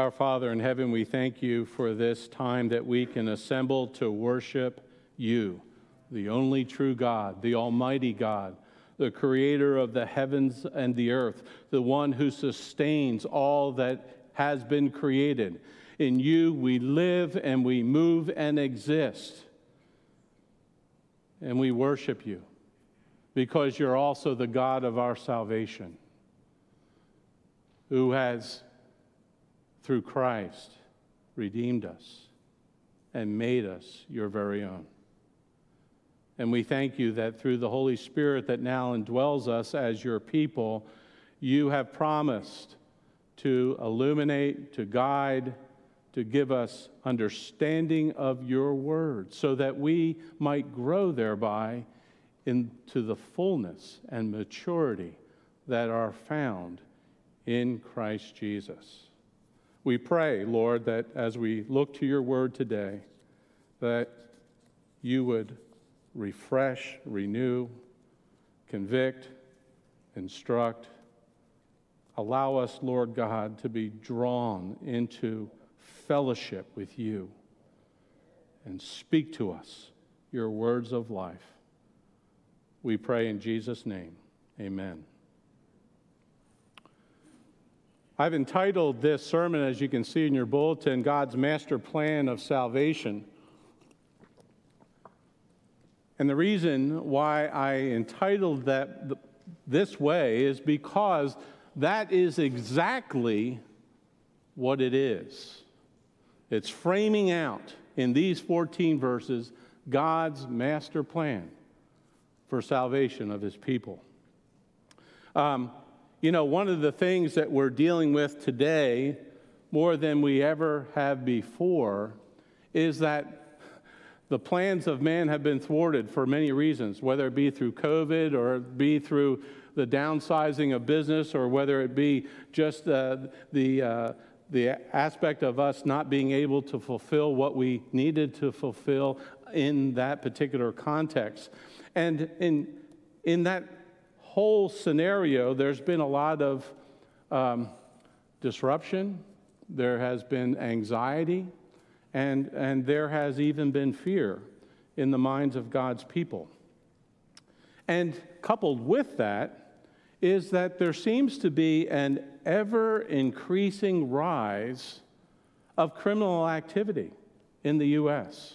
Our Father in heaven, we thank you for this time that we can assemble to worship you, the only true God, the Almighty God, the creator of the heavens and the earth, the one who sustains all that has been created. In you we live and we move and exist. And we worship you because you're also the God of our salvation, who has, through Christ, redeemed us and made us your very own. And we thank you that through the Holy Spirit that now indwells us as your people, you have promised to illuminate, to guide, to give us understanding of your word, so that we might grow thereby into the fullness and maturity that are found in Christ Jesus. We pray, Lord, that as we look to your word today, that you would refresh, renew, convict, instruct. Allow us, Lord God, to be drawn into fellowship with you and speak to us your words of life. We pray in Jesus' name. Amen. I've entitled this sermon, as you can see in your bulletin, God's Master Plan of Salvation. And the reason why I entitled that this way is because that is exactly what it is. It's framing out in these 14 verses God's master plan for salvation of his people. Um, you know, one of the things that we're dealing with today, more than we ever have before, is that the plans of man have been thwarted for many reasons, whether it be through COVID or be through the downsizing of business or whether it be just uh, the, uh, the aspect of us not being able to fulfill what we needed to fulfill in that particular context. And in, in that whole scenario, there's been a lot of um, disruption, there has been anxiety, and, and there has even been fear in the minds of God's people. And coupled with that is that there seems to be an ever increasing rise of criminal activity in the U.S.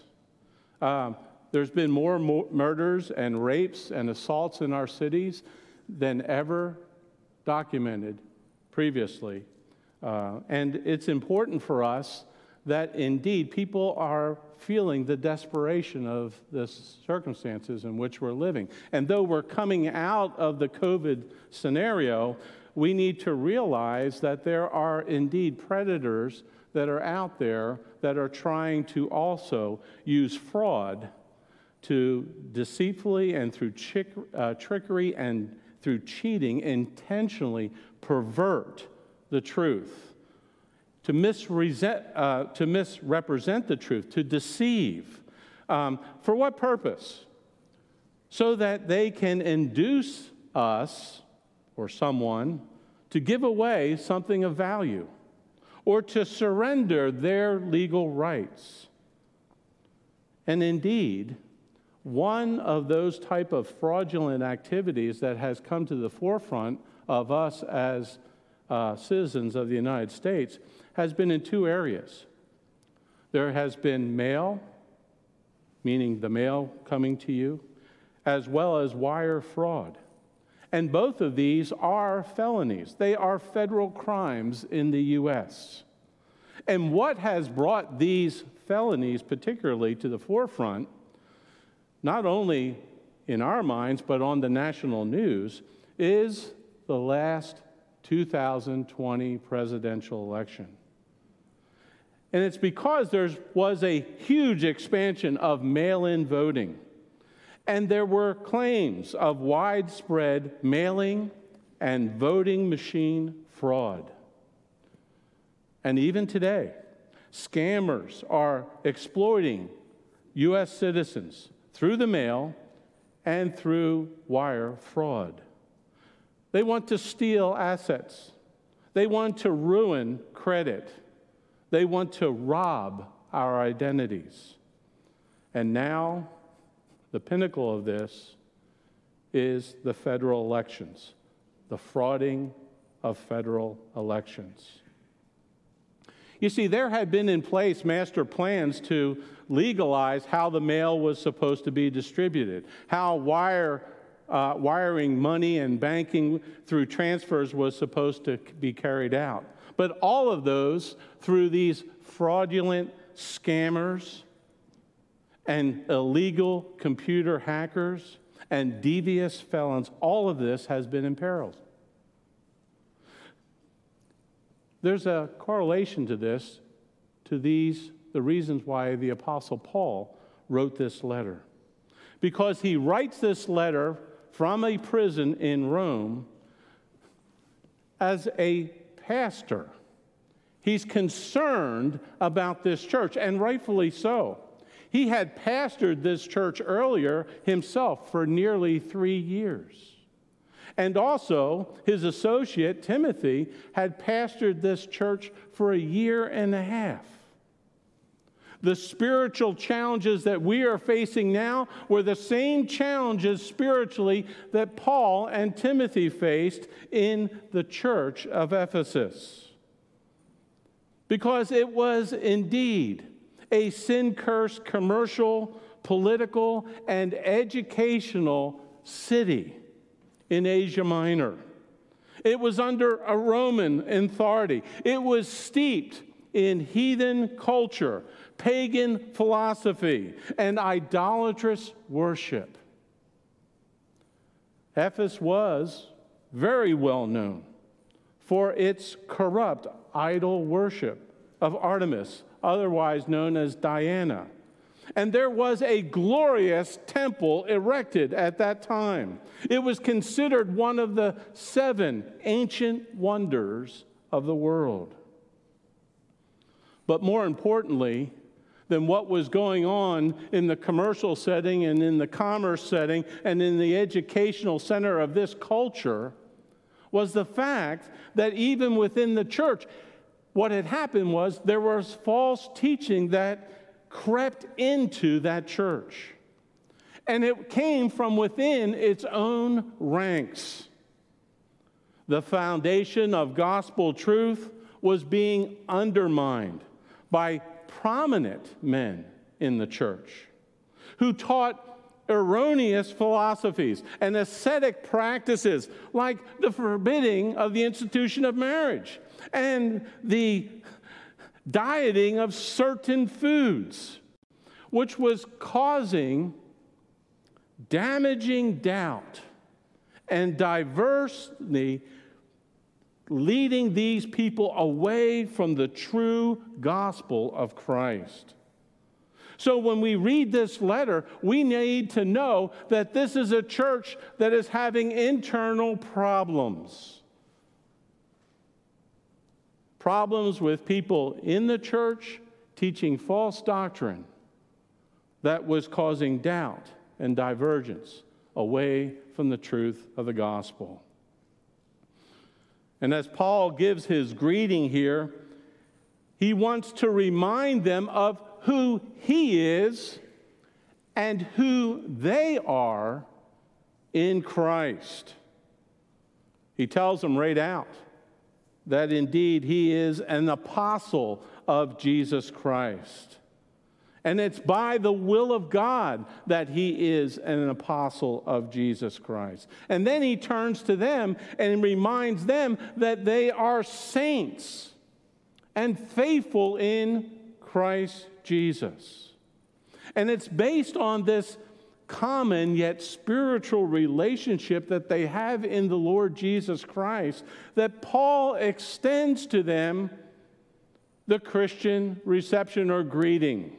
Um, there's been more murders and rapes and assaults in our cities than ever documented previously. Uh, and it's important for us that indeed people are feeling the desperation of the circumstances in which we're living. And though we're coming out of the COVID scenario, we need to realize that there are indeed predators that are out there that are trying to also use fraud to deceitfully and through chick, uh, trickery and through cheating intentionally pervert the truth to, misrepresent, uh, to misrepresent the truth, to deceive. Um, for what purpose? So that they can induce us or someone to give away something of value or to surrender their legal rights. And indeed, one of those type of fraudulent activities that has come to the forefront of us as uh, citizens of the United States has been in two areas. There has been mail, meaning the mail coming to you, as well as wire fraud. And both of these are felonies, they are federal crimes in the U.S. And what has brought these felonies, particularly, to the forefront, not only in our minds, but on the national news, is the last 2020 presidential election. And it's because there was a huge expansion of mail in voting. And there were claims of widespread mailing and voting machine fraud. And even today, scammers are exploiting U.S. citizens through the mail and through wire fraud. They want to steal assets, they want to ruin credit. They want to rob our identities. And now, the pinnacle of this is the federal elections, the frauding of federal elections. You see, there had been in place master plans to legalize how the mail was supposed to be distributed, how wire, uh, wiring money and banking through transfers was supposed to be carried out. But all of those through these fraudulent scammers and illegal computer hackers and devious felons, all of this has been imperiled. There's a correlation to this, to these, the reasons why the Apostle Paul wrote this letter. Because he writes this letter from a prison in Rome as a pastor. He's concerned about this church, and rightfully so. He had pastored this church earlier himself for nearly three years. And also, his associate, Timothy, had pastored this church for a year and a half. The spiritual challenges that we are facing now were the same challenges spiritually that Paul and Timothy faced in the church of Ephesus. Because it was indeed a sin cursed commercial, political, and educational city in Asia Minor. It was under a Roman authority. It was steeped in heathen culture, pagan philosophy, and idolatrous worship. Ephesus was very well known for its corrupt idol worship of Artemis, otherwise known as Diana. And there was a glorious temple erected at that time. It was considered one of the seven ancient wonders of the world. But more importantly, than what was going on in the commercial setting and in the commerce setting and in the educational center of this culture was the fact that even within the church, what had happened was there was false teaching that crept into that church. And it came from within its own ranks. The foundation of gospel truth was being undermined by prominent men in the church who taught erroneous philosophies and ascetic practices like the forbidding of the institution of marriage and the dieting of certain foods, which was causing damaging doubt and diversity, leading these people away from the true gospel of Christ. So, when we read this letter, we need to know that this is a church that is having internal problems problems with people in the church teaching false doctrine that was causing doubt and divergence away from the truth of the gospel. And as Paul gives his greeting here, he wants to remind them of who he is and who they are in Christ. He tells them right out that indeed he is an apostle of Jesus Christ. And it's by the will of God that he is an apostle of Jesus Christ. And then he turns to them and reminds them that they are saints and faithful in Christ Jesus. And it's based on this common yet spiritual relationship that they have in the Lord Jesus Christ that Paul extends to them the Christian reception or greeting.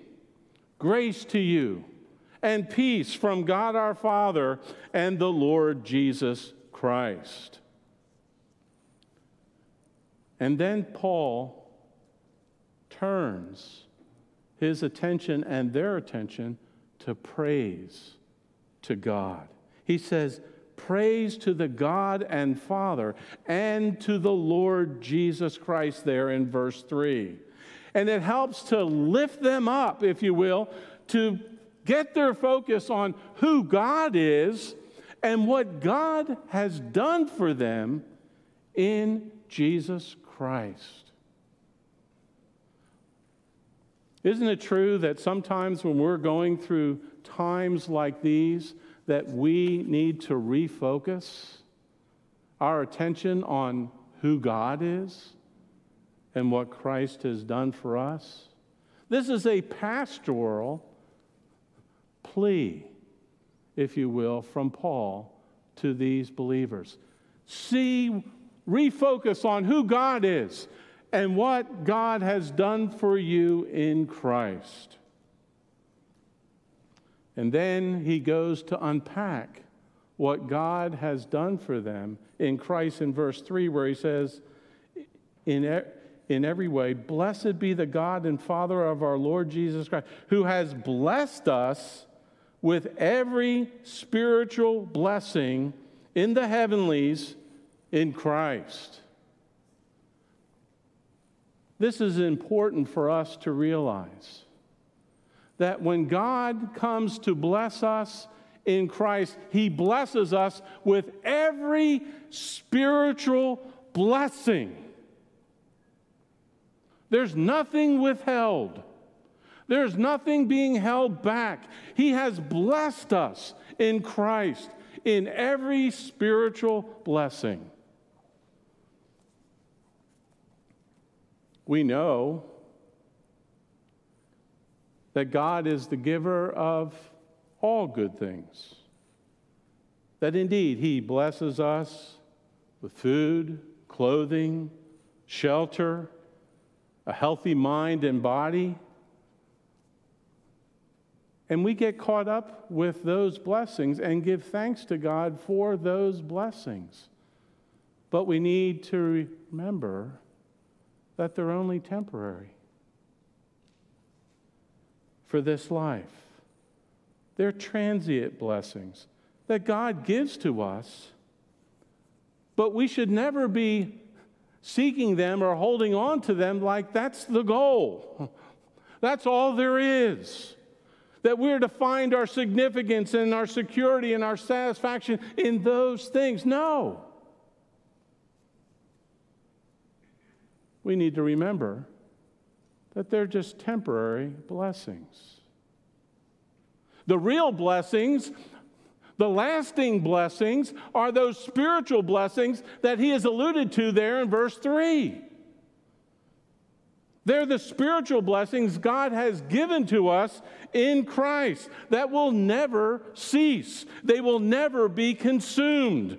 Grace to you and peace from God our Father and the Lord Jesus Christ. And then Paul turns his attention and their attention to praise to God. He says, Praise to the God and Father and to the Lord Jesus Christ, there in verse 3. And it helps to lift them up, if you will, to get their focus on who God is and what God has done for them in Jesus Christ. Isn't it true that sometimes when we're going through times like these that we need to refocus our attention on who God is and what Christ has done for us? This is a pastoral plea, if you will, from Paul to these believers. See, refocus on who God is and what God has done for you in Christ. And then he goes to unpack what God has done for them in Christ in verse 3, where he says, in, in every way, blessed be the God and Father of our Lord Jesus Christ, who has blessed us with every spiritual blessing in the heavenlies in Christ. This is important for us to realize that when God comes to bless us in Christ, He blesses us with every spiritual blessing. There's nothing withheld. There's nothing being held back. He has blessed us in Christ in every spiritual blessing. We know that God is the giver of all good things. That indeed He blesses us with food, clothing, shelter, a healthy mind and body. And we get caught up with those blessings and give thanks to God for those blessings. But we need to remember that they're only temporary for this life. They're transient blessings that God gives to us, but we should never be seeking them or holding on to them like that's the goal. That's all there is. That we're to find our significance and our security and our satisfaction in those things. No. We need to remember that they're just temporary blessings. The real blessings, the lasting blessings, are those spiritual blessings that he has alluded to there in verse 3. They're the spiritual blessings God has given to us in Christ that will never cease, they will never be consumed.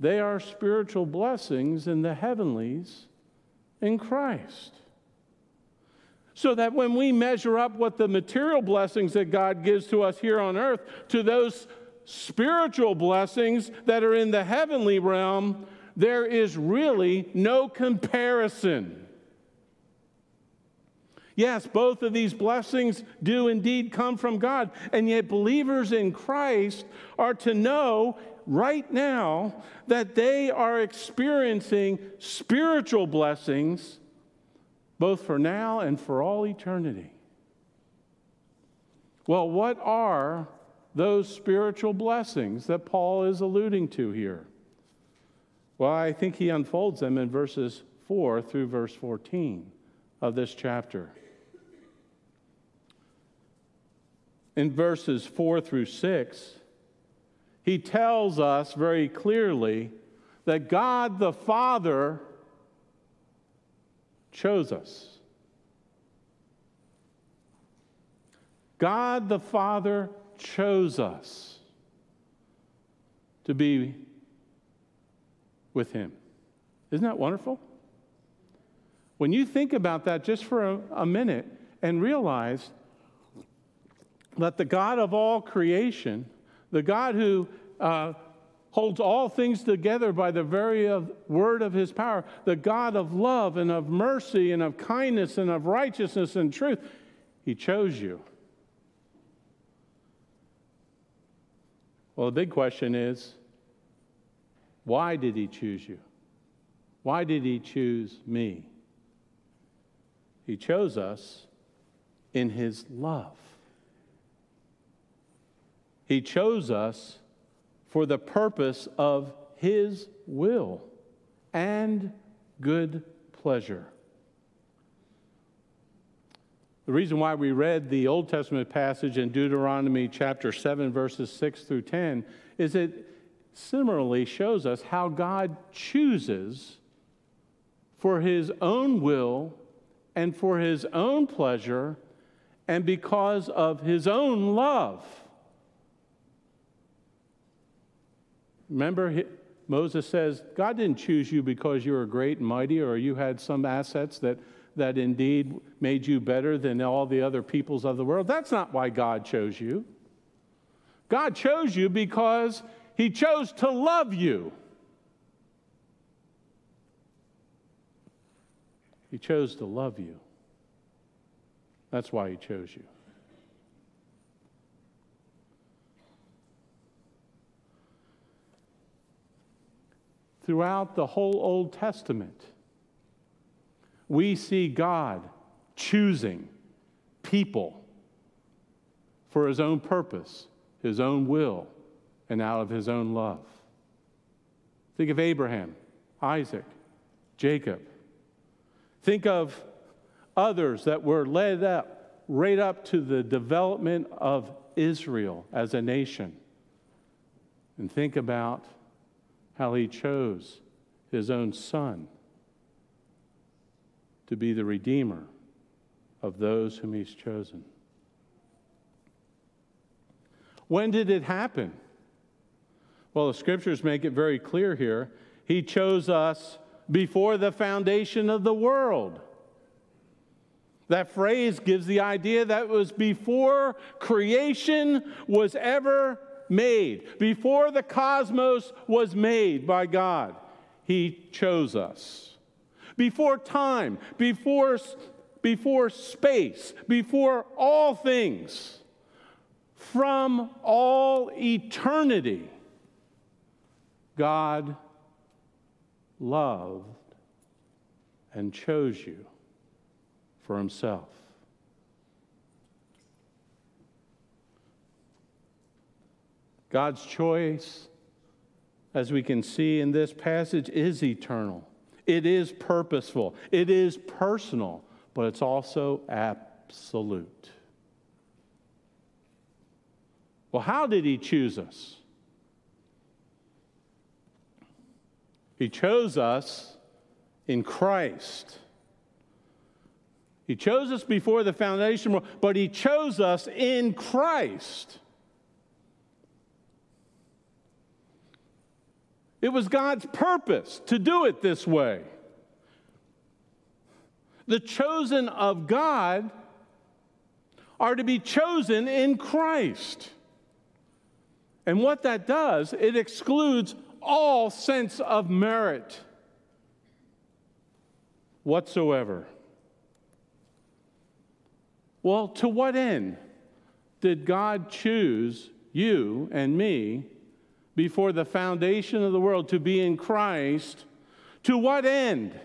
They are spiritual blessings in the heavenlies in Christ. So that when we measure up what the material blessings that God gives to us here on earth to those spiritual blessings that are in the heavenly realm, there is really no comparison. Yes, both of these blessings do indeed come from God, and yet believers in Christ are to know right now that they are experiencing spiritual blessings both for now and for all eternity. Well, what are those spiritual blessings that Paul is alluding to here? Well, I think he unfolds them in verses 4 through verse 14 of this chapter. In verses 4 through 6, he tells us very clearly that God the Father chose us. God the Father chose us to be with Him. Isn't that wonderful? When you think about that just for a, a minute and realize that the God of all creation, the God who uh, holds all things together by the very of, word of his power, the God of love and of mercy and of kindness and of righteousness and truth, he chose you. Well, the big question is why did he choose you? Why did he choose me? He chose us in His love. He chose us for the purpose of His will and good pleasure. The reason why we read the Old Testament passage in Deuteronomy chapter 7, verses 6 through 10, is it similarly shows us how God chooses for his own will and for his own pleasure and because of his own love. Remember, Moses says, God didn't choose you because you were great and mighty or you had some assets that, that indeed made you better than all the other peoples of the world. That's not why God chose you. God chose you because he chose to love you. He chose to love you. That's why He chose you. Throughout the whole Old Testament, we see God choosing people for His own purpose, His own will, and out of His own love. Think of Abraham, Isaac, Jacob. Think of others that were led up right up to the development of Israel as a nation. And think about how he chose his own son to be the redeemer of those whom he's chosen. When did it happen? Well, the scriptures make it very clear here. He chose us before the foundation of the world. That phrase gives the idea that was before creation was ever made, before the cosmos was made by God. He chose us. Before time, before, before space, before all things, from all eternity, God loved and chose you for himself. God's choice, as we can see in this passage, is eternal. It is purposeful. It is personal, but it's also absolute. Well, how did he choose us? He chose us in Christ. He chose us before the foundation, but He chose us in Christ. It was God's purpose to do it this way. The chosen of God are to be chosen in Christ. And what that does, it excludes all sense of merit whatsoever. Well, to what end did God choose you and me before the foundation of the world to be in Christ? To what end?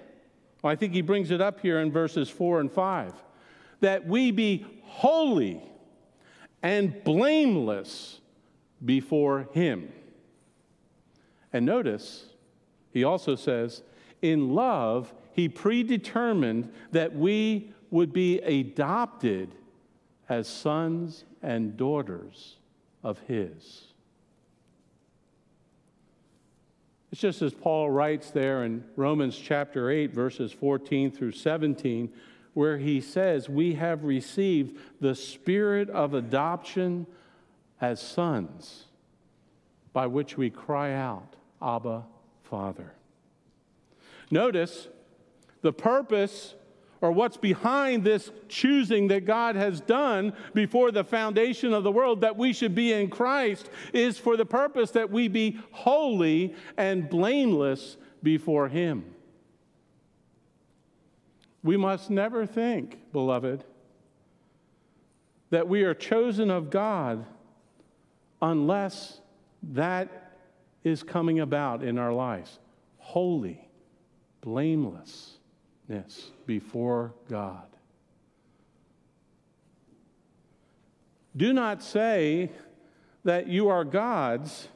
Well, I think he brings it up here in verses 4 and 5 that we be holy and blameless before him. And notice, he also says, in love, he predetermined that we would be adopted as sons and daughters of His. It's just as Paul writes there in Romans chapter 8, verses 14 through 17, where he says, We have received the spirit of adoption as sons, by which we cry out, Abba, Father. Notice the purpose or what's behind this choosing that God has done before the foundation of the world that we should be in Christ is for the purpose that we be holy and blameless before Him. We must never think, beloved, that we are chosen of God unless that is coming about in our lives. Holy, blameless witness before God. Do not say that you are God's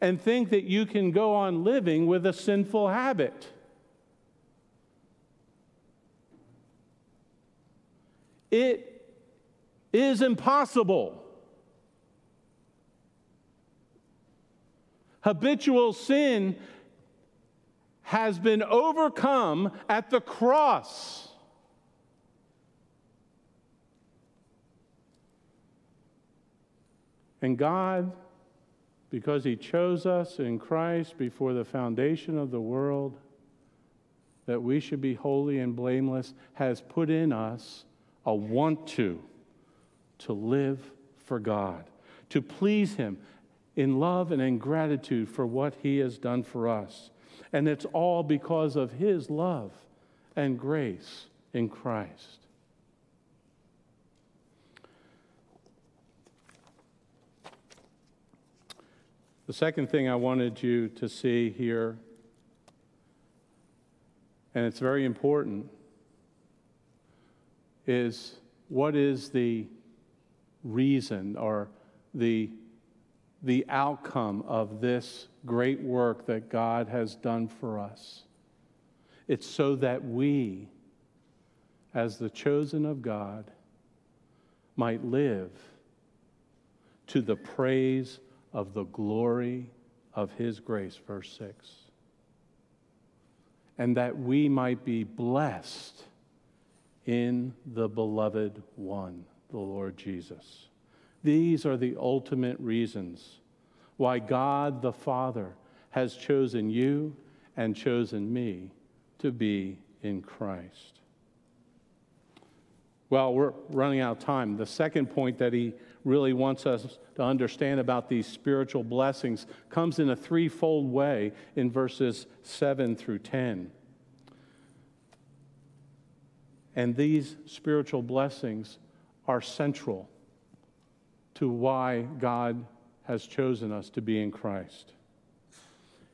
and think that you can go on living with a sinful habit. It is impossible. Habitual sin has been overcome at the cross. And God, because He chose us in Christ before the foundation of the world, that we should be holy and blameless, has put in us a want to, to live for God, to please Him in love and in gratitude for what He has done for us. And it's all because of His love and grace in Christ. The second thing I wanted you to see here, and it's very important, is what is the reason or the, the outcome of this great work that God has done for us? It's so that we, as the chosen of God, might live to the praise of the glory of his grace, verse 6. And that we might be blessed in the beloved one, the Lord Jesus. These are the ultimate reasons why God the Father has chosen you and chosen me to be in Christ. Well, we're running out of time. The second point that he really wants us to understand about these spiritual blessings comes in a threefold way in verses 7 through 10. And these spiritual blessings are central to why God has chosen us to be in Christ.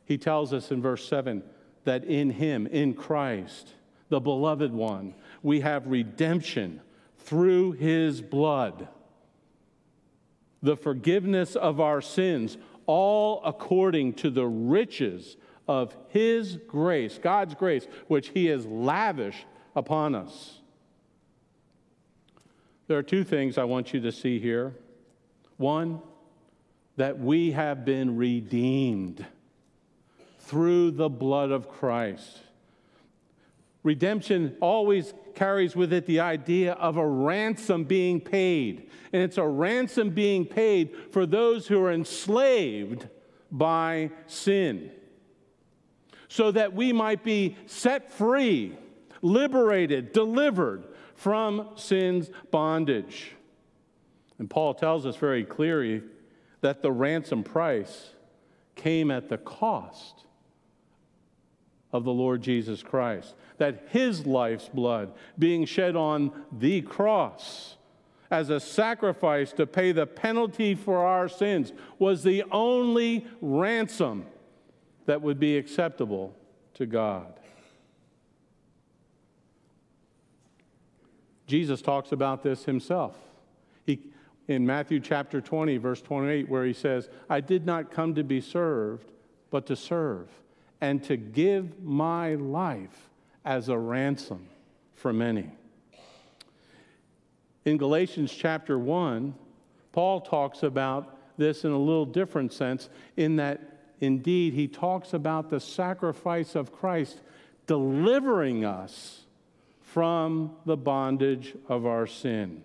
He tells us in verse 7 that in Him, in Christ, the beloved one, we have redemption through His blood, the forgiveness of our sins, all according to the riches of His grace, God's grace, which He has lavished upon us. There are two things I want you to see here. One, that we have been redeemed through the blood of Christ. Redemption always carries with it the idea of a ransom being paid. And it's a ransom being paid for those who are enslaved by sin. So that we might be set free, liberated, delivered from sin's bondage. And Paul tells us very clearly that the ransom price came at the cost of the Lord Jesus Christ that his life's blood being shed on the cross as a sacrifice to pay the penalty for our sins was the only ransom that would be acceptable to God. Jesus talks about this himself. In Matthew chapter 20, verse 28, where he says, I did not come to be served, but to serve, and to give my life as a ransom for many. In Galatians chapter 1, Paul talks about this in a little different sense, in that indeed he talks about the sacrifice of Christ delivering us from the bondage of our sin.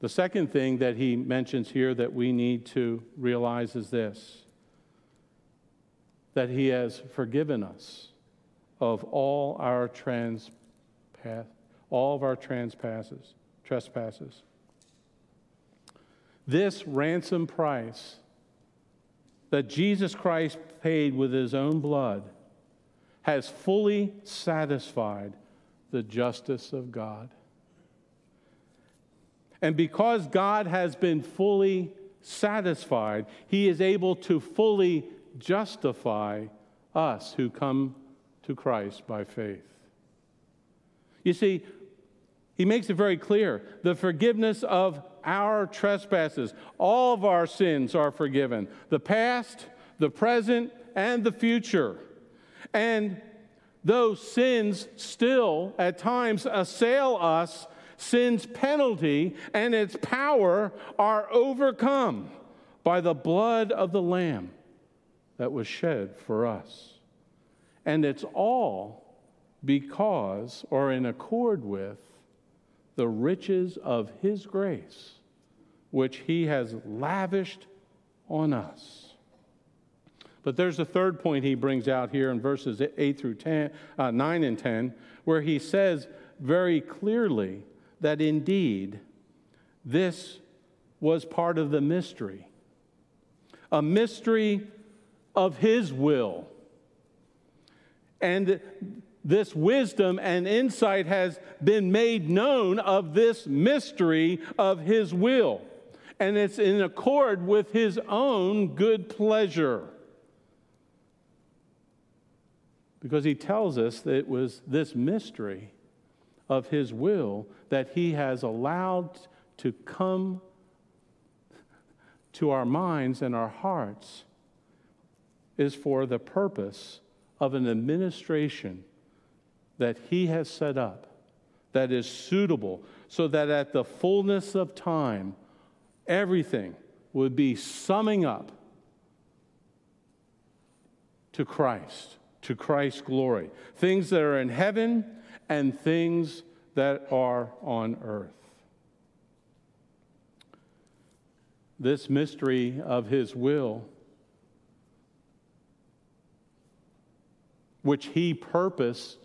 The second thing that he mentions here that we need to realize is this that he has forgiven us of all our trans all of our transpasses, trespasses. This ransom price that Jesus Christ paid with his own blood has fully satisfied the justice of God. And because God has been fully satisfied, he is able to fully justify us who come to Christ by faith. You see, He makes it very clear the forgiveness of our trespasses. All of our sins are forgiven the past, the present, and the future. And those sins still at times assail us, sin's penalty and its power are overcome by the blood of the Lamb that was shed for us. And it's all because or in accord with the riches of His grace, which He has lavished on us. But there's a third point he brings out here in verses 8 through 10, uh, 9 and 10, where he says very clearly that indeed this was part of the mystery, a mystery of his will. And this wisdom and insight has been made known of this mystery of his will. And it's in accord with his own good pleasure. Because he tells us that it was this mystery of his will that he has allowed to come to our minds and our hearts is for the purpose of an administration that he has set up that is suitable so that at the fullness of time, everything would be summing up to Christ to Christ's glory. Things that are in heaven and things that are on earth. This mystery of His will, which He purposed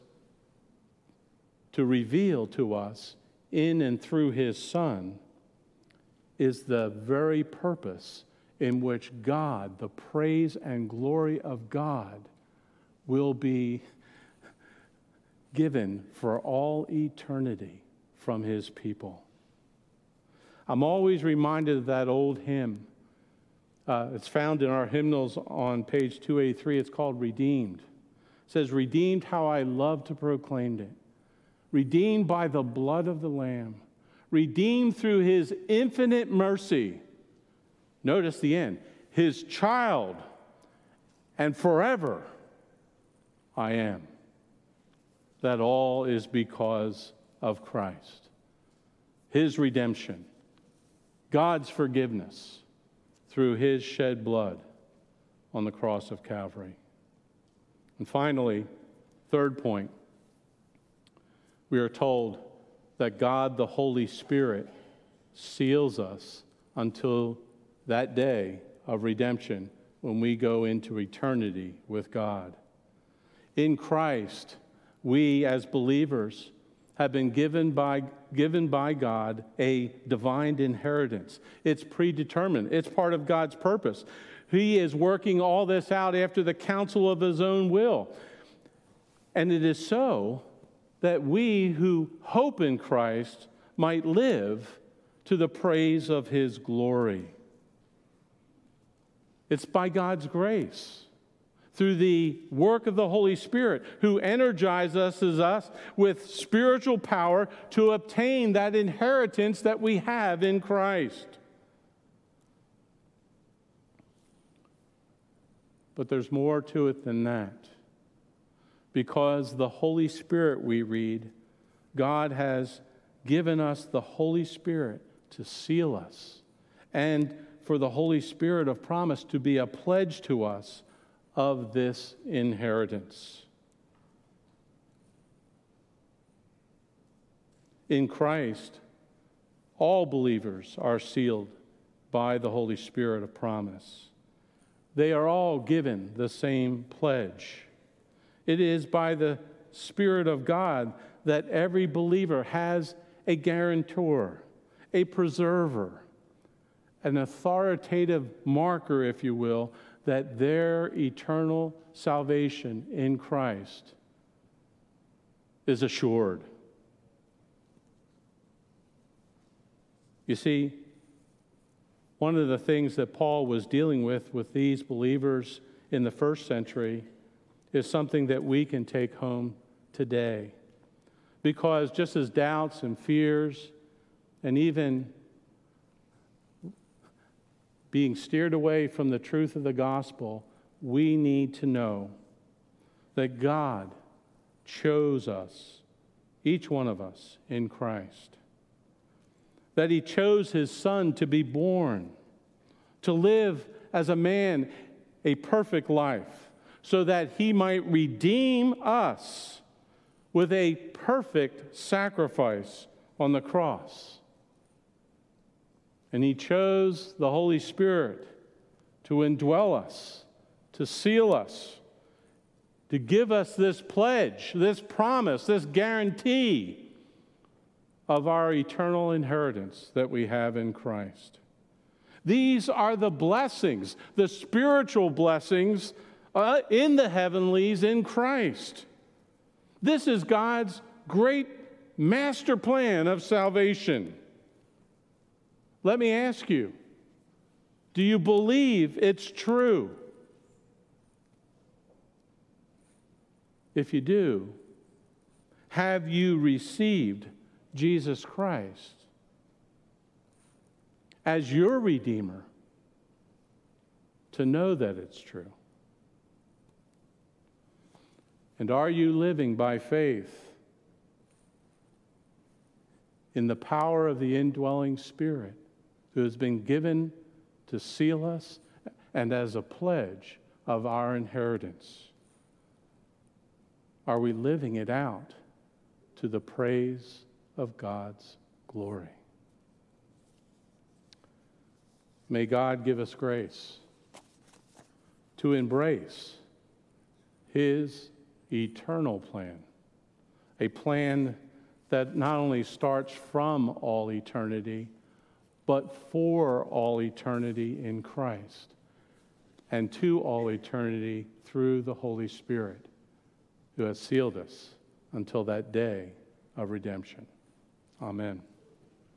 to reveal to us in and through His Son, is the very purpose in which God, the praise and glory of God, will be given for all eternity from his people. I'm always reminded of that old hymn. Uh, it's found in our hymnals on page 283. It's called Redeemed. It says, Redeemed, how I love to proclaim it. Redeemed by the blood of the Lamb. Redeemed through his infinite mercy. Notice the end. His child and forever I am. That all is because of Christ, His redemption, God's forgiveness through His shed blood on the cross of Calvary. And finally, third point, we are told that God the Holy Spirit seals us until that day of redemption when we go into eternity with God. In Christ, we as believers have been given by, given by God a divine inheritance. It's predetermined, it's part of God's purpose. He is working all this out after the counsel of His own will. And it is so that we who hope in Christ might live to the praise of His glory. It's by God's grace through the work of the Holy Spirit, who energizes us with spiritual power to obtain that inheritance that we have in Christ. But there's more to it than that. Because the Holy Spirit, we read, God has given us the Holy Spirit to seal us and for the Holy Spirit of promise to be a pledge to us of this inheritance. In Christ, all believers are sealed by the Holy Spirit of promise. They are all given the same pledge. It is by the Spirit of God that every believer has a guarantor, a preserver, an authoritative marker, if you will, that their eternal salvation in Christ is assured. You see, one of the things that Paul was dealing with with these believers in the first century is something that we can take home today. Because just as doubts and fears and even being steered away from the truth of the gospel, we need to know that God chose us, each one of us, in Christ. That He chose His Son to be born, to live as a man a perfect life, so that He might redeem us with a perfect sacrifice on the cross. And He chose the Holy Spirit to indwell us, to seal us to give us this pledge, this promise, this guarantee of our eternal inheritance that we have in Christ. These are the blessings, the spiritual blessings uh, in the heavenlies in Christ. This is God's great master plan of salvation. Let me ask you do you believe it's true? If you do, have you received Jesus Christ as your Redeemer to know that it's true? And are you living by faith in the power of the indwelling Spirit who has been given to seal us and as a pledge of our inheritance? Are we living it out to the praise of God's glory? May God give us grace to embrace His eternal plan, a plan that not only starts from all eternity, but for all eternity in Christ, and to all eternity through the Holy Spirit who has sealed us until that day of redemption. Amen.